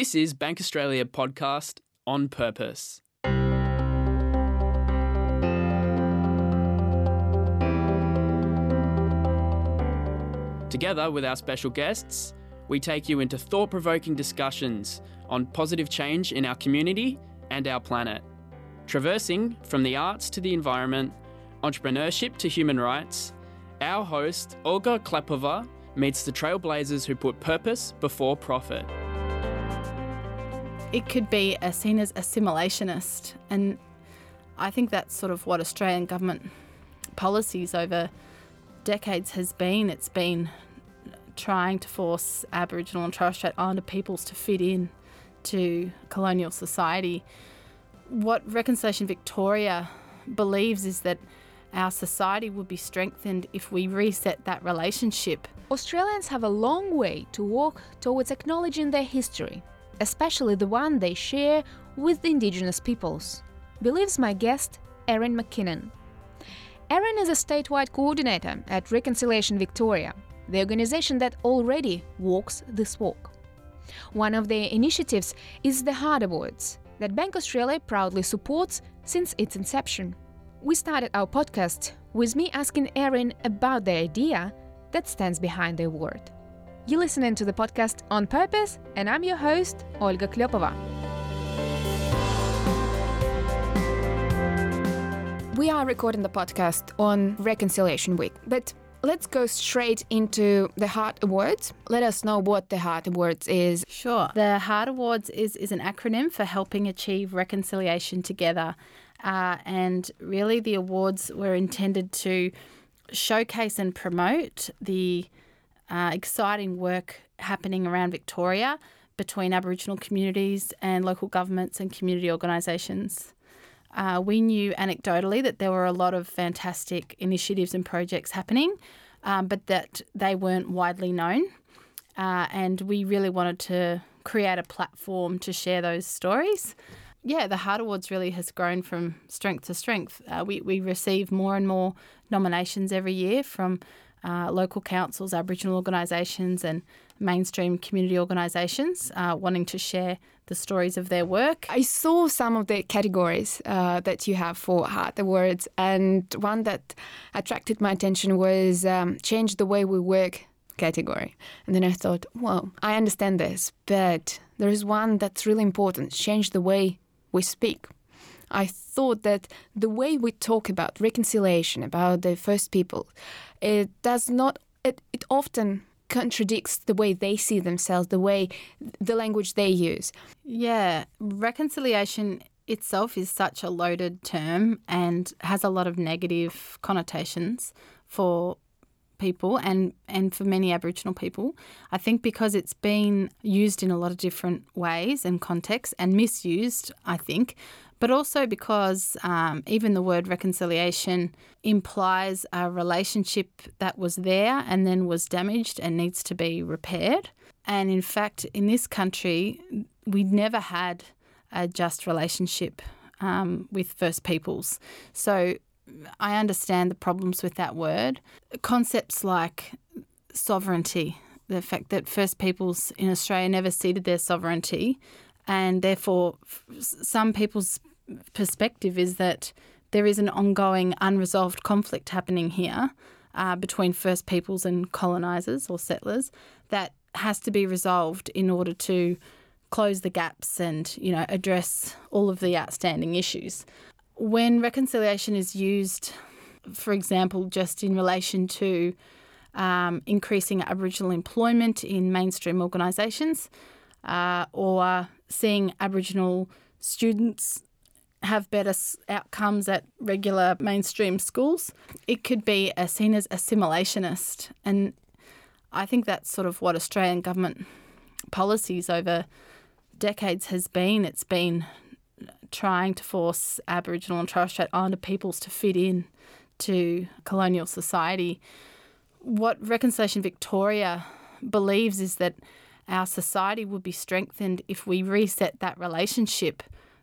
This is Bank Australia podcast on purpose. Together with our special guests, we take you into thought provoking discussions on positive change in our community and our planet. Traversing from the arts to the environment, entrepreneurship to human rights, our host, Olga Klepova, meets the trailblazers who put purpose before profit. It could be seen as assimilationist, and I think that's sort of what Australian government policies over decades has been. It's been trying to force Aboriginal and Torres Strait Islander peoples to fit in to colonial society. What Reconciliation Victoria believes is that our society would be strengthened if we reset that relationship. Australians have a long way to walk towards acknowledging their history, especially the one they share with the Indigenous peoples, believes my guest, Erin McKinnon. Erin is a statewide coordinator at Reconciliation Victoria, the organization that already walks this walk. One of their initiatives is the Heart Awards, that Bank Australia proudly supports since its inception. We started our podcast with me asking Erin about the idea that stands behind the award. You're listening to the podcast On Purpose, and I'm your host, Olga Klepova. We are recording the podcast on Reconciliation Week, but let's go straight into the Heart Awards. Let us know what the Heart Awards is. Sure. The Heart Awards is, is an acronym for helping achieve reconciliation together. Uh, and really, the awards were intended to showcase and promote the uh, exciting work happening around Victoria between Aboriginal communities and local governments and community organisations. Uh, we knew anecdotally that there were a lot of fantastic initiatives and projects happening, um, but that they weren't widely known. Uh, and we really wanted to create a platform to share those stories. Yeah, the Heart Awards really has grown from strength to strength. Uh, we, we receive more and more nominations every year from uh, local councils, Aboriginal organisations, and mainstream community organisations uh, wanting to share the stories of their work. I saw some of the categories uh, that you have for Heart Awards, and one that attracted my attention was um, Change the Way We Work category. And then I thought, well, I understand this, but there is one that's really important change the way we speak. I thought that the way we talk about reconciliation, about the First People, it does not, it, it often contradicts the way they see themselves, the way, the language they use. Yeah, reconciliation itself is such a loaded term and has a lot of negative connotations for people and, and for many Aboriginal people. I think because it's been used in a lot of different ways and contexts and misused, I think, but also because um, even the word reconciliation implies a relationship that was there and then was damaged and needs to be repaired. And in fact, in this country, we never had a just relationship um, with First Peoples. So I understand the problems with that word. Concepts like sovereignty, the fact that First Peoples in Australia never ceded their sovereignty, and therefore, some people's perspective is that there is an ongoing unresolved conflict happening here uh, between First Peoples and colonisers or settlers that has to be resolved in order to close the gaps and you know address all of the outstanding issues. When reconciliation is used, for example, just in relation to um, increasing Aboriginal employment in mainstream organisations, uh, or seeing Aboriginal students have better outcomes at regular mainstream schools. It could be seen as assimilationist, and I think that's sort of what Australian government policies over decades has been. It's been trying to force Aboriginal and Torres Strait Islander peoples to fit in to colonial society. What Reconciliation Victoria believes is that our society would be strengthened if we reset that relationship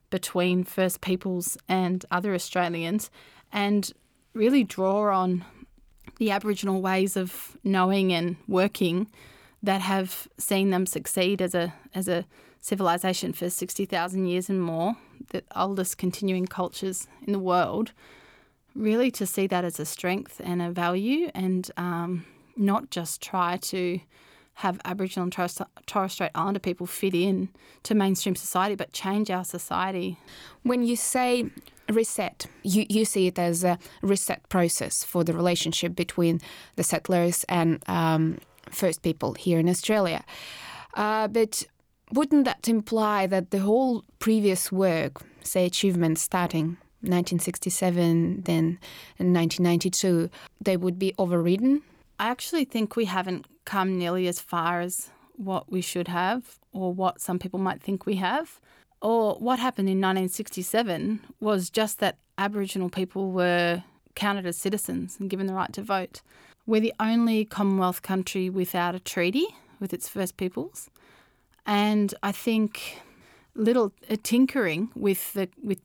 between First Peoples and other Australians and really draw on the Aboriginal ways of knowing and working that have seen them succeed as a as a civilization for 60,000 years and more, the oldest continuing cultures in the world, really to see that as a strength and a value and um, not just try to have Aboriginal and Torres Strait Islander people fit in to mainstream society, but change our society. When you say reset, you, you see it as a reset process for the relationship between the settlers and um, First People here in Australia. Uh, but wouldn't that imply that the whole previous work, say achievements starting 1967, then in 1992, they would be overridden? I actually think we haven't come nearly as far as what we should have or what some people might think we have. Or what happened in 1967 was just that Aboriginal people were counted as citizens and given the right to vote. We're the only Commonwealth country without a treaty with its First Peoples. And I think little uh, tinkering with the with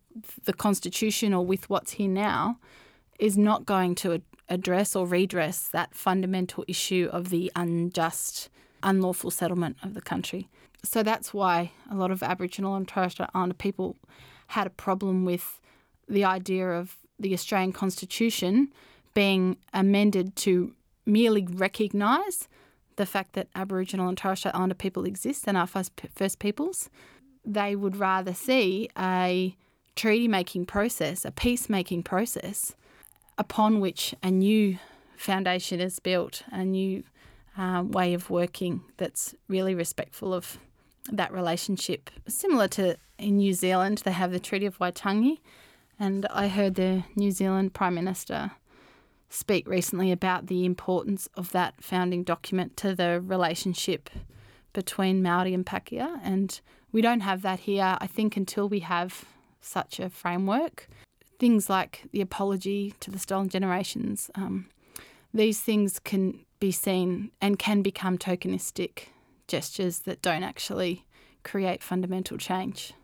the constitution or with what's here now is not going to address or redress that fundamental issue of the unjust, unlawful settlement of the country. So that's why a lot of Aboriginal and Torres Strait Islander people had a problem with the idea of the Australian Constitution being amended to merely recognise the fact that Aboriginal and Torres Strait Islander people exist and are First, first Peoples. They would rather see a treaty making process, a peacemaking process, upon which a new foundation is built, a new uh, way of working that's really respectful of that relationship. Similar to in New Zealand, they have the Treaty of Waitangi, and I heard the New Zealand Prime Minister speak recently about the importance of that founding document to the relationship between Maori and Pakeha, and we don't have that here. I think until we have such a framework, things like the apology to the stolen generations, um, these things can be seen and can become tokenistic gestures that don't actually create fundamental change.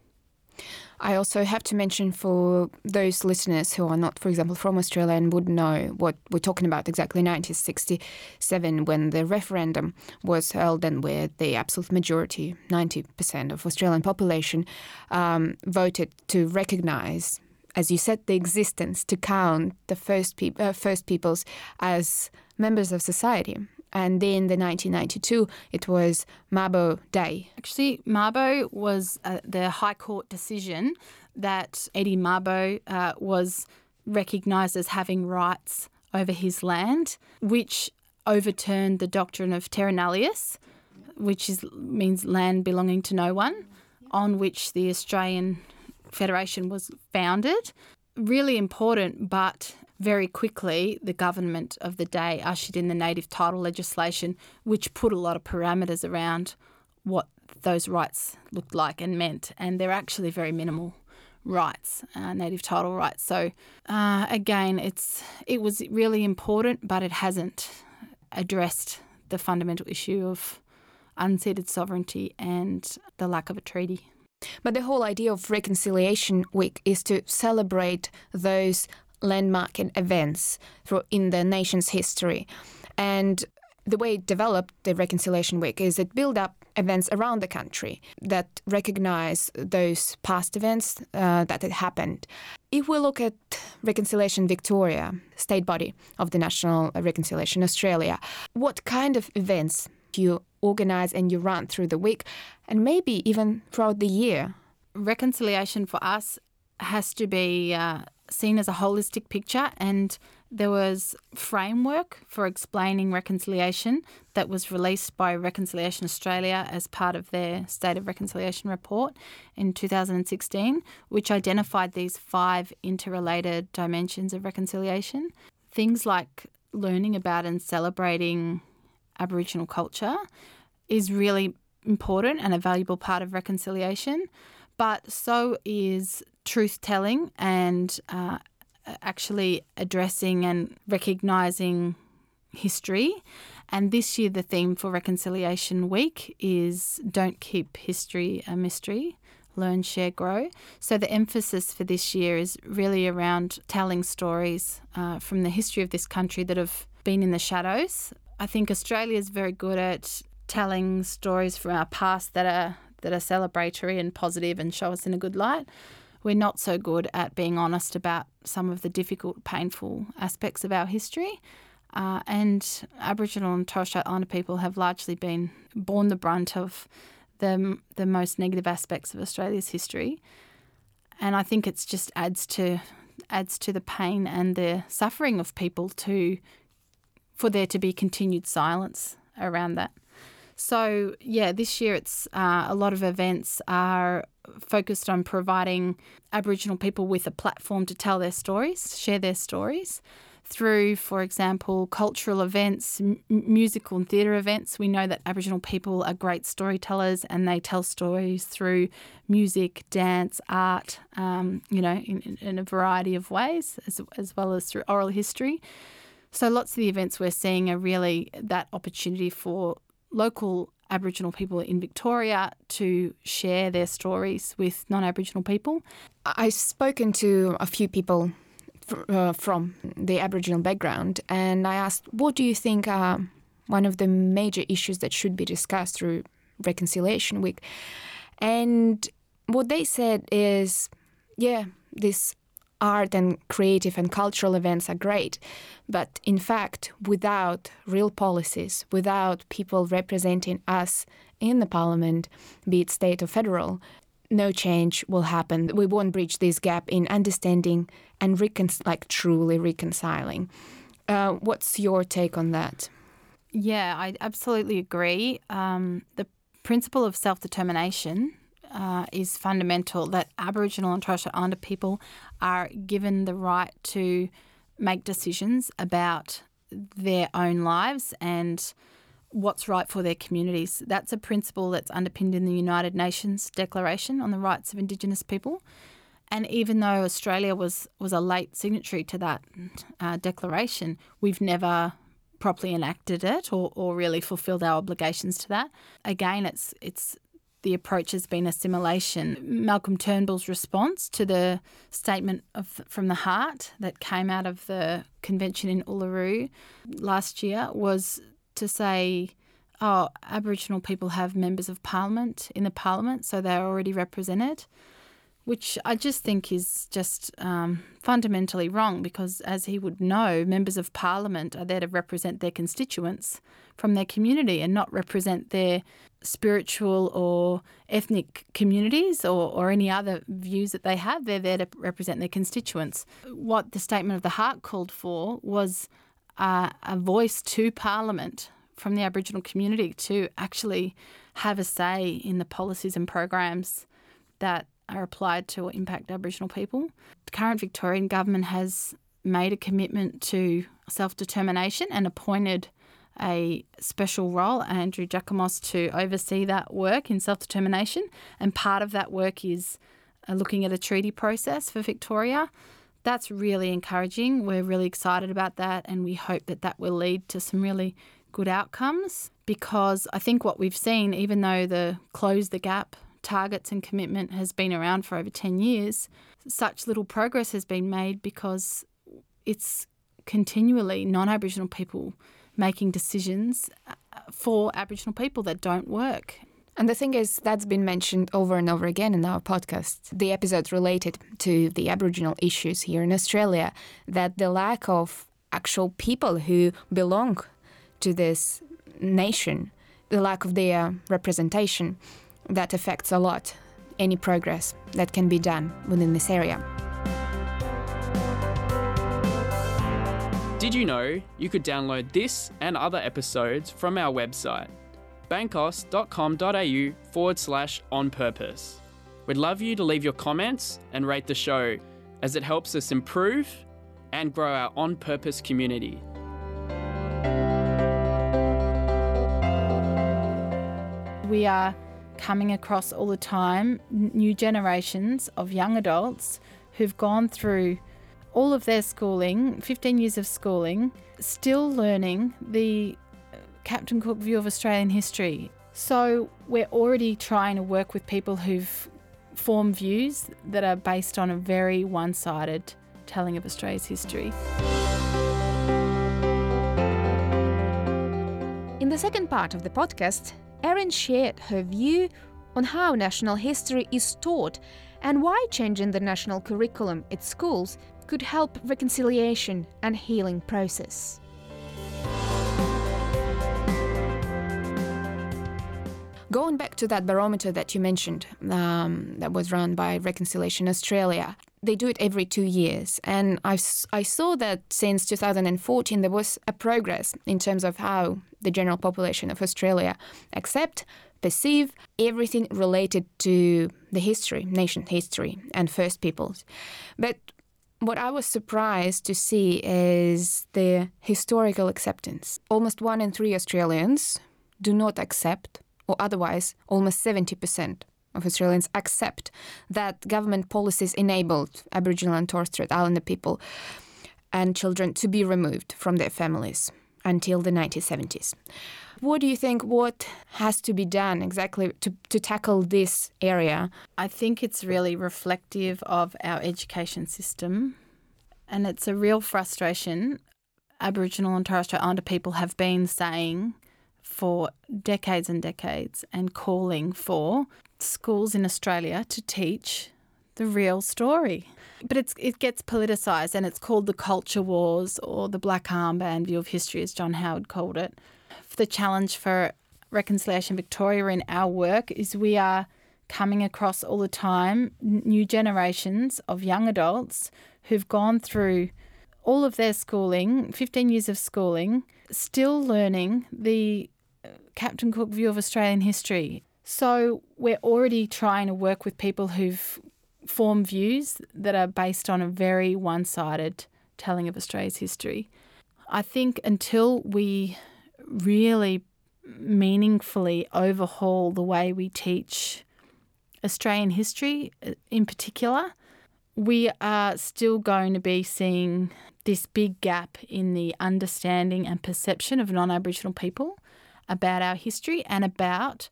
I also have to mention for those listeners who are not, for example, from Australia and would know what we're talking about exactly 1967 when the referendum was held and where the absolute majority, 90% of Australian population, um, voted to recognise, as you said, the existence, to count the first, pe- uh, first peoples as members of society. And then the 1992, it was Mabo Day. Actually, Mabo was uh, the High Court decision that Eddie Mabo uh, was recognised as having rights over his land, which overturned the doctrine of terra nullius, which is, means land belonging to no one, on which the Australian Federation was founded. Really important, but very quickly, the government of the day ushered in the native title legislation, which put a lot of parameters around what those rights looked like and meant. And they're actually very minimal rights, uh, native title rights. So uh, again, it's it was really important, but it hasn't addressed the fundamental issue of unceded sovereignty and the lack of a treaty. But the whole idea of Reconciliation Week is to celebrate those landmark events in the nation's history. And the way it developed the Reconciliation Week is it built up events around the country that recognize those past events uh, that had happened. If we look at Reconciliation Victoria, state body of the National Reconciliation Australia, what kind of events do you organize and you run through the week and maybe even throughout the year? Reconciliation for us has to be uh, seen as a holistic picture and there was framework for explaining reconciliation that was released by Reconciliation Australia as part of their State of Reconciliation report in 2016, which identified these five interrelated dimensions of reconciliation. Things like learning about and celebrating Aboriginal culture is really important and a valuable part of reconciliation, but so is truth telling and uh, actually addressing and recognizing history. And this year, the theme for Reconciliation Week is Don't Keep History a Mystery. Learn, share, grow. So, the emphasis for this year is really around telling stories uh, from the history of this country that have been in the shadows. I think Australia is very good at telling stories from our past that are that are celebratory and positive and show us in a good light. We're not so good at being honest about some of the difficult, painful aspects of our history. Uh, and Aboriginal and Torres Strait Islander people have largely been borne the brunt of the, the most negative aspects of Australia's history. And I think it just adds to adds to the pain and the suffering of people to for there to be continued silence around that. So yeah, this year it's uh, a lot of events are focused on providing Aboriginal people with a platform to tell their stories, share their stories through, for example, cultural events, m- musical and theatre events. We know that Aboriginal people are great storytellers and they tell stories through music, dance, art, um, you know, in, in, a variety of ways, as, as well as through oral history. So, lots of the events we're seeing are really that opportunity for local Aboriginal people in Victoria to share their stories with non Aboriginal people. I've spoken to a few people uh, from the Aboriginal background, and I asked, what do you think are one of the major issues that should be discussed through Reconciliation Week? And what they said is, yeah, this art and creative and cultural events are great, but in fact, without real policies, without people representing us in the parliament, be it state or federal, no change will happen. We won't bridge this gap in understanding and recon- like truly reconciling. Uh, what's your take on that? Yeah, I absolutely agree. Um, the principle of self determination uh, is fundamental that Aboriginal and Torres Strait Islander people are given the right to make decisions about their own lives and what's right for their communities. That's a principle that's underpinned in the United Nations Declaration on the Rights of Indigenous People. And even though Australia was, was a late signatory to that uh, declaration, we've never properly enacted it or, or really fulfilled our obligations to that. Again, it's it's the approach has been assimilation. Malcolm Turnbull's response to the statement of, from the heart that came out of the convention in Uluru last year was to say, oh, Aboriginal people have members of parliament in the parliament, so they're already represented, which I just think is just um, fundamentally wrong because, as he would know, members of parliament are there to represent their constituents from their community and not represent their spiritual or ethnic communities or, or any other views that they have. They're there to represent their constituents. What the Statement of the Heart called for was uh, a voice to Parliament from the Aboriginal community to actually have a say in the policies and programs that are applied to or impact Aboriginal people. The current Victorian government has made a commitment to self determination and appointed a special role, Andrew Jackomos, to oversee that work in self determination. And part of that work is uh, looking at a treaty process for Victoria that's really encouraging. We're really excited about that, and we hope that that will lead to some really good outcomes because I think what we've seen, even though the close the gap targets and commitment has been around for over 10 years, such little progress has been made because it's continually non Aboriginal people making decisions uh, for Aboriginal people that don't work. And the thing is, that's been mentioned over and over again in our podcast, the episodes related to the Aboriginal issues here in Australia, that the lack of actual people who belong to this nation, the lack of their representation, that affects a lot any progress that can be done within this area. Did you know you could download this and other episodes from our website? bankaust.com.au forward slash on purpose. We'd love you to leave your comments and rate the show as it helps us improve and grow our on purpose community. We are coming across all the time new generations of young adults who've gone through all of their schooling, 15 years of schooling, still learning the Captain Cook view of Australian history. So we're already trying to work with people who've formed views that are based on a very one sided telling of Australia's history. In the second part of the podcast, Erin shared her view on how national history is taught and why changing the national curriculum at schools could help reconciliation and healing process. Going back to that barometer that you mentioned, um, that was run by Reconciliation Australia, they do it every two years. And I, I saw that since 2014, there was a progress in terms of how the general population of Australia accept, perceive everything related to the history, nation history, and First Peoples. But what I was surprised to see is the historical acceptance. Almost one in three Australians do not accept or otherwise, almost 70% of Australians accept that government policies enabled Aboriginal and Torres Strait Islander people and children to be removed from their families until the 1970s. What do you think? What has to be done exactly to, to tackle this area? I think it's really reflective of our education system, and it's a real frustration. Aboriginal and Torres Strait Islander people have been saying for decades and decades and calling for schools in Australia to teach the real story. But it gets politicised and it's called the culture wars or the black armband view of history, as John Howard called it. The challenge for Reconciliation Victoria in our work is we are coming across all the time new generations of young adults who've gone through all of their schooling, 15 years of schooling, still learning the uh, Captain Cook view of Australian history. So we're already trying to work with people who've formed views that are based on a very one sided telling of Australia's history. I think until we really meaningfully overhaul the way we teach Australian history uh, in particular, we are still going to be seeing this big gap in the understanding and perception of non Aboriginal people about our history and about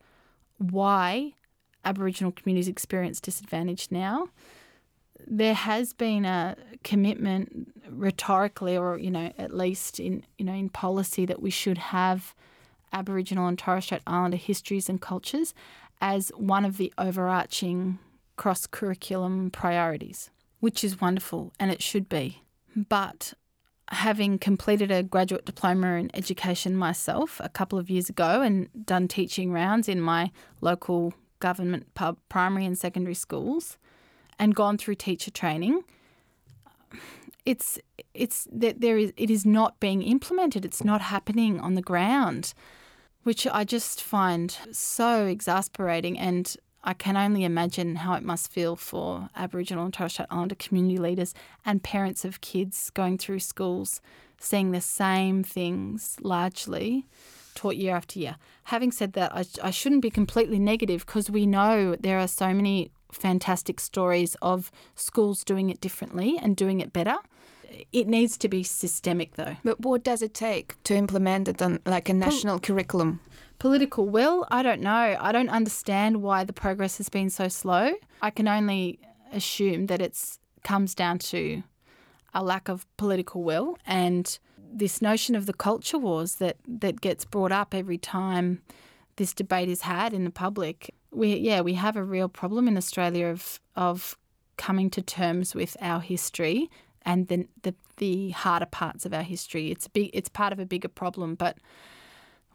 why Aboriginal communities experience disadvantage now. There has been a commitment rhetorically or you know at least in you know in policy that we should have Aboriginal and Torres Strait Islander histories and cultures as one of the overarching cross curriculum priorities, which is wonderful and it should be. But having completed a graduate diploma in education myself a couple of years ago and done teaching rounds in my local government pub primary and secondary schools and gone through teacher training it's it's that there is it is not being implemented. It's not happening on the ground which I just find so exasperating. And I can only imagine how it must feel for Aboriginal and Torres Strait Islander community leaders and parents of kids going through schools, seeing the same things largely taught year after year. Having said that, I, I shouldn't be completely negative because we know there are so many fantastic stories of schools doing it differently and doing it better. It needs to be systemic, though. But what does it take to implement it on like a national well, curriculum? Political will? I don't know. I don't understand why the progress has been so slow. I can only assume that it comes down to a lack of political will and this notion of the culture wars that, that gets brought up every time this debate is had in the public. We yeah, we have a real problem in Australia of of coming to terms with our history and the the, the harder parts of our history. It's big it's part of a bigger problem, but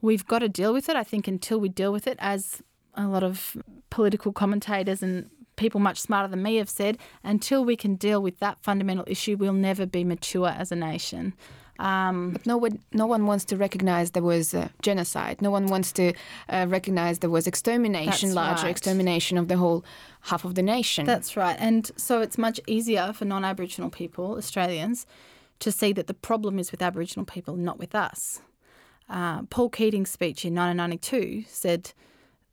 we've got to deal with it. I think until we deal with it, as a lot of political commentators and people much smarter than me have said, until we can deal with that fundamental issue, we'll never be mature as a nation. Um, but no one, no one wants to recognize there was genocide. No one wants to uh, recognize there was extermination, larger right. extermination of the whole half of the nation. That's right. And so it's much easier for non Aboriginal people, Australians, to see that the problem is with Aboriginal people, not with us. Uh, Paul Keating's speech in 1992 said,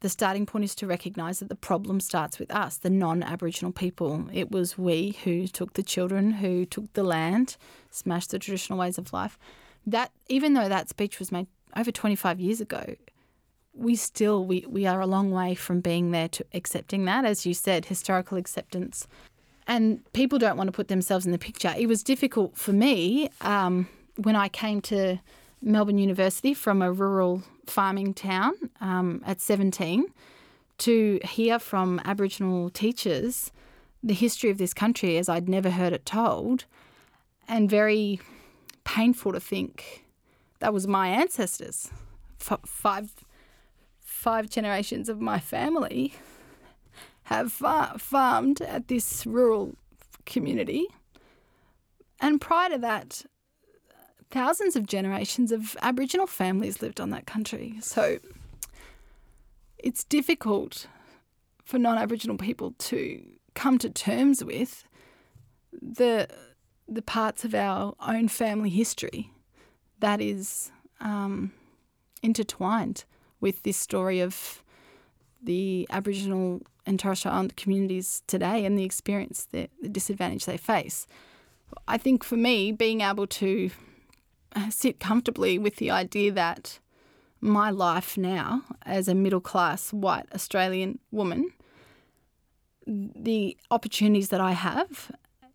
the starting point is to recognise that the problem starts with us, the non Aboriginal people. It was we who took the children, who took the land, smashed the traditional ways of life. That even though that speech was made over 25 years ago, we still we, we are a long way from being there to accepting that. As you said, historical acceptance. And people don't want to put themselves in the picture. It was difficult for me um, when I came to Melbourne University from a rural farming town um, at 17 to hear from Aboriginal teachers the history of this country as I'd never heard it told, and very painful to think that was my ancestors. F- five, five generations of my family have far- farmed at this rural community. And prior to that, thousands of generations of Aboriginal families lived on that country. So it's difficult for non Aboriginal people to come to terms with the the parts of our own family history that is um, intertwined with this story of the Aboriginal and Torres Strait Islander communities today and the experience, the, the disadvantage they face. I think for me, being able to Uh, sit comfortably with the idea that my life now as a middle class white Australian woman, the opportunities that I have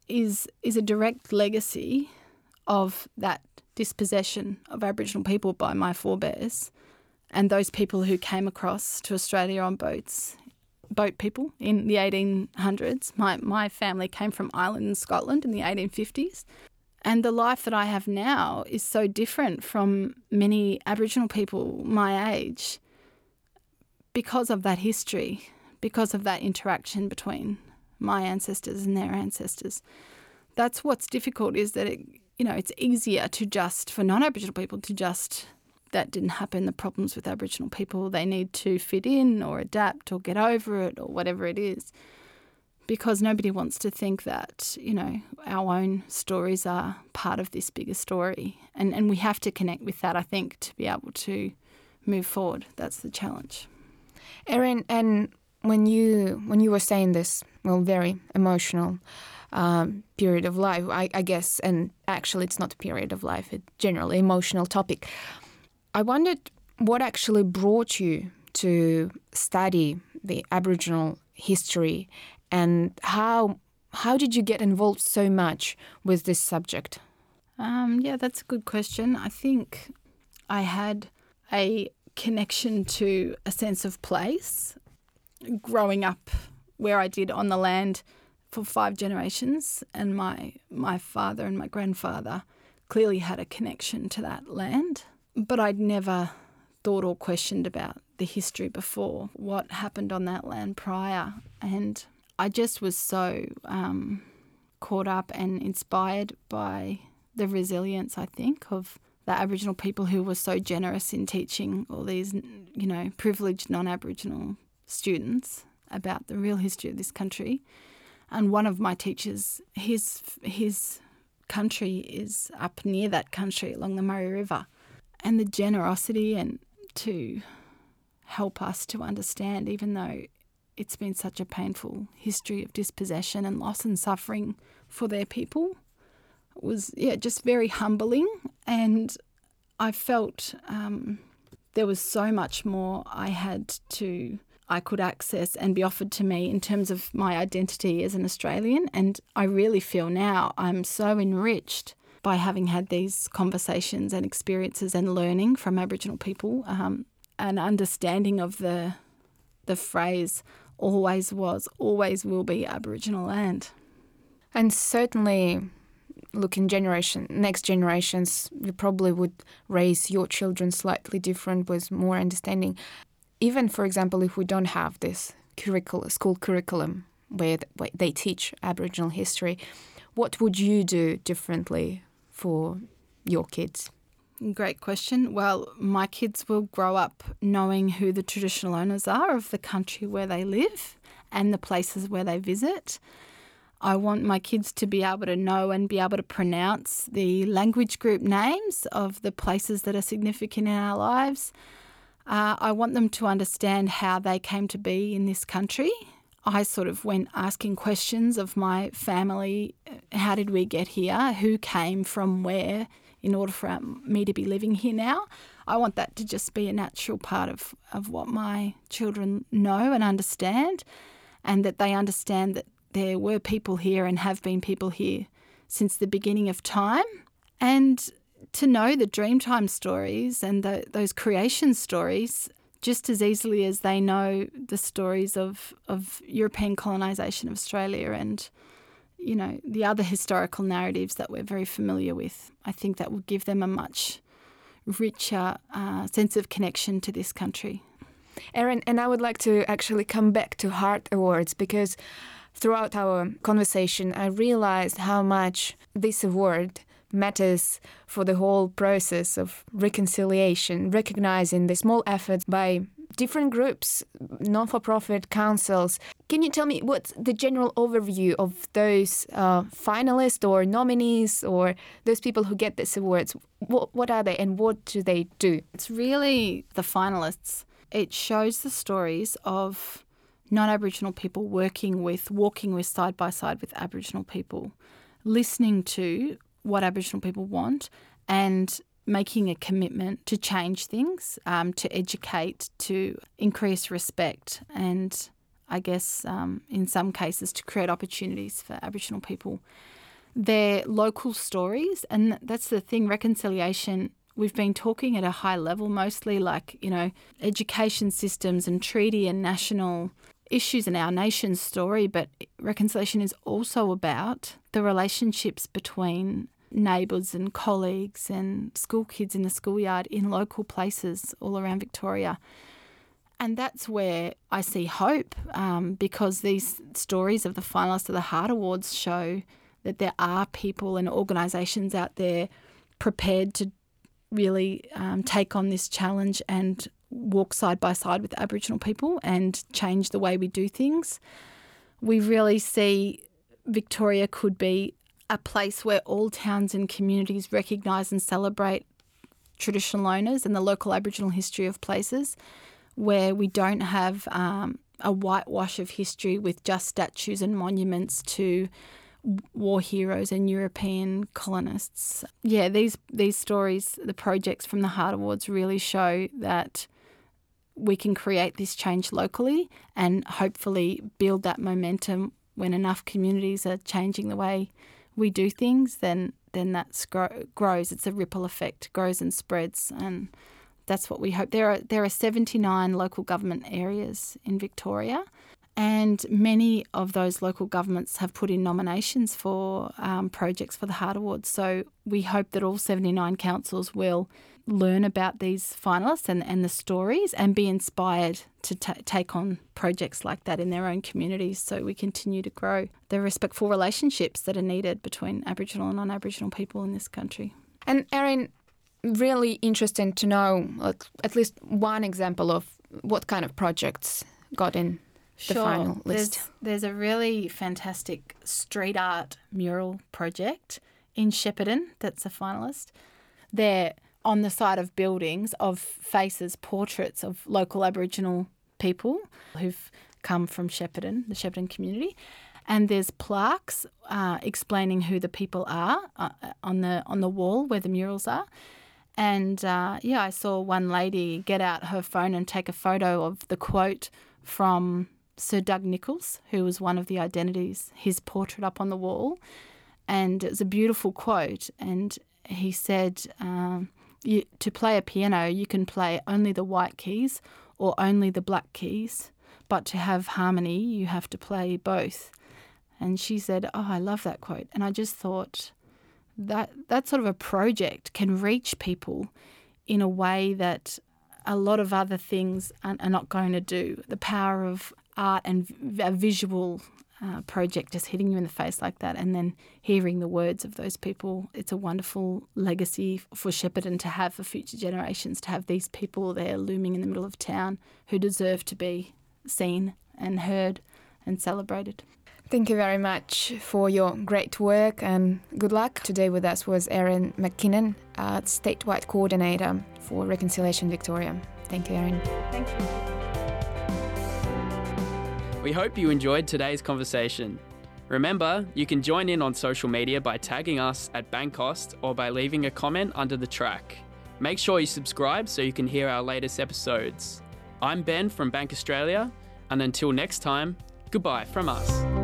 is is a direct legacy of that dispossession of Aboriginal people by my forebears and those people who came across to Australia on boats, boat people in the 1800s. My, my family came from Ireland and Scotland in the 1850s. And the life that I have now is so different from many Aboriginal people my age because of that history, because of that interaction between my ancestors and their ancestors. That's what's difficult is that it, you know, it's easier to just for non-Aboriginal people to just that didn't happen. The problems with Aboriginal people, they need to fit in or adapt or get over it or whatever it is. Because nobody wants to think that, you know, our own stories are part of this bigger story. And, and we have to connect with that, I think, to be able to move forward. That's the challenge. Erin, and when you when you were saying this, well, very emotional um, period of life, I, I, guess, and actually, it's not a period of life; it's generally emotional topic. I wondered what actually brought you to study the Aboriginal history and how how did you get involved so much with this subject? Um, yeah, that's a good question. I think I had a connection to a sense of place growing up where I did on the land for five generations, and my my father and my grandfather clearly had a connection to that land but I'd never thought or questioned about the history before, what happened on that land prior. And I just was so um, caught up and inspired by the resilience, I think, of the Aboriginal people who were so generous in teaching all these, you know, privileged non Aboriginal students about the real history of this country. And one of my teachers, his his country is up near that country along the Murray River and the generosity and to help us to understand, even though it's been such a painful history of dispossession and loss and suffering for their people, It was yeah just very humbling. And I felt um, there was so much more I had to I could access and be offered to me in terms of my identity as an Australian. And I really feel now I'm so enriched by having had these conversations and experiences and learning from Aboriginal people, um, an understanding of the the phrase always was, always will be Aboriginal land. And certainly, look in generation, next generations, you probably would raise your children slightly different with more understanding. Even, for example, if we don't have this curriculum, school curriculum where they teach Aboriginal history, what would you do differently for your kids? Great question. Well, my kids will grow up knowing who the traditional owners are of the country where they live and the places where they visit. I want my kids to be able to know and be able to pronounce the language group names of the places that are significant in our lives. Uh, I want them to understand how they came to be in this country I sort of went asking questions of my family how did we get here? Who came from where in order for um, me to be living here now? I want that to just be a natural part of, of what my children know and understand, and that they understand that there were people here and have been people here since the beginning of time. And to know the Dreamtime stories and the, those creation stories just as easily as they know the stories of, of European colonisation of Australia and, you know, the other historical narratives that we're very familiar with. I think that will give them a much richer uh, sense of connection to this country. Erin, and I would like to actually come back to Heart Awards because throughout our conversation, I realized how much this award matters for the whole process of reconciliation, recognizing the small efforts by different groups, non for profit councils. Can you tell me what's the general overview of those uh, finalists or nominees or those people who get these awards? What, what are they and what do they do? It's really the finalists. It shows the stories of non Aboriginal people working with, walking with side by side with Aboriginal people, listening to what Aboriginal people want and making a commitment to change things, um, to educate, to increase respect, and I guess um, in some cases to create opportunities for Aboriginal people. Their local stories, and that's the thing, reconciliation. We've been talking at a high level, mostly like, you know, education systems and treaty and national issues in our nation's story, but reconciliation is also about the relationships between neighbours and colleagues and school kids in the schoolyard in local places all around Victoria. And that's where I see hope um, because these stories of the finalists of the Heart Awards show that there are people and organisations out there prepared to really um, take on this challenge and walk side by side with Aboriginal people and change the way we do things. We really see Victoria could be a place where all towns and communities recognise and celebrate traditional owners and the local Aboriginal history of places, where we don't have um, a whitewash of history with just statues and monuments to war heroes and European colonists. Yeah, these these stories, the projects from the Heart Awards really show that we can create this change locally and hopefully build that momentum when enough communities are changing the way we do things, then then that grows. It's a ripple effect, grows and spreads, and that's what we hope. There are there are 79 local government areas in Victoria, and many of those local governments have put in nominations for um, projects for the Heart Awards. So we hope that all 79 councils will learn about these finalists and, and the stories and be inspired to t- take on projects like that in their own communities so we continue to grow the respectful relationships that are needed between Aboriginal and non Aboriginal people in this country. And Erin, really interesting to know at least one example of what kind of projects got in the sure. final list. There's, there's a really fantastic street art mural project in Shepparton that's a finalist. They're on the side of buildings of faces, portraits of local Aboriginal people who've come from Shepparton, the Shepparton community. And there's plaques uh, explaining who the people are uh, on the on the wall where the murals are. And uh, yeah, I saw one lady get out her phone and take a photo of the quote from Sir Doug Nicholls, who was one of the identities, his portrait up on the wall. And it was a beautiful quote. And he said, um, you, to play a piano, you can play only the white keys or only the black keys, but to have harmony, you have to play both. And she said, Oh, I love that quote. And I just thought that that sort of a project can reach people in a way that a lot of other things are, are not going to do. The power of art and a visual uh, project just hitting you in the face like that and then hearing the words of those people. It's a wonderful legacy for Shepparton to have for future generations, to have these people there looming in the middle of town who deserve to be seen and heard and celebrated. Thank you very much for your great work and good luck. Today with us was Erin McKinnon, uh, statewide coordinator for Reconciliation Victoria. Thank you, Erin. Thank you. We hope you enjoyed today's conversation. Remember, you can join in on social media by tagging us at Bankaust or by leaving a comment under the track. Make sure you subscribe so you can hear our latest episodes. I'm Ben from Bank Australia, and until next time, goodbye from us.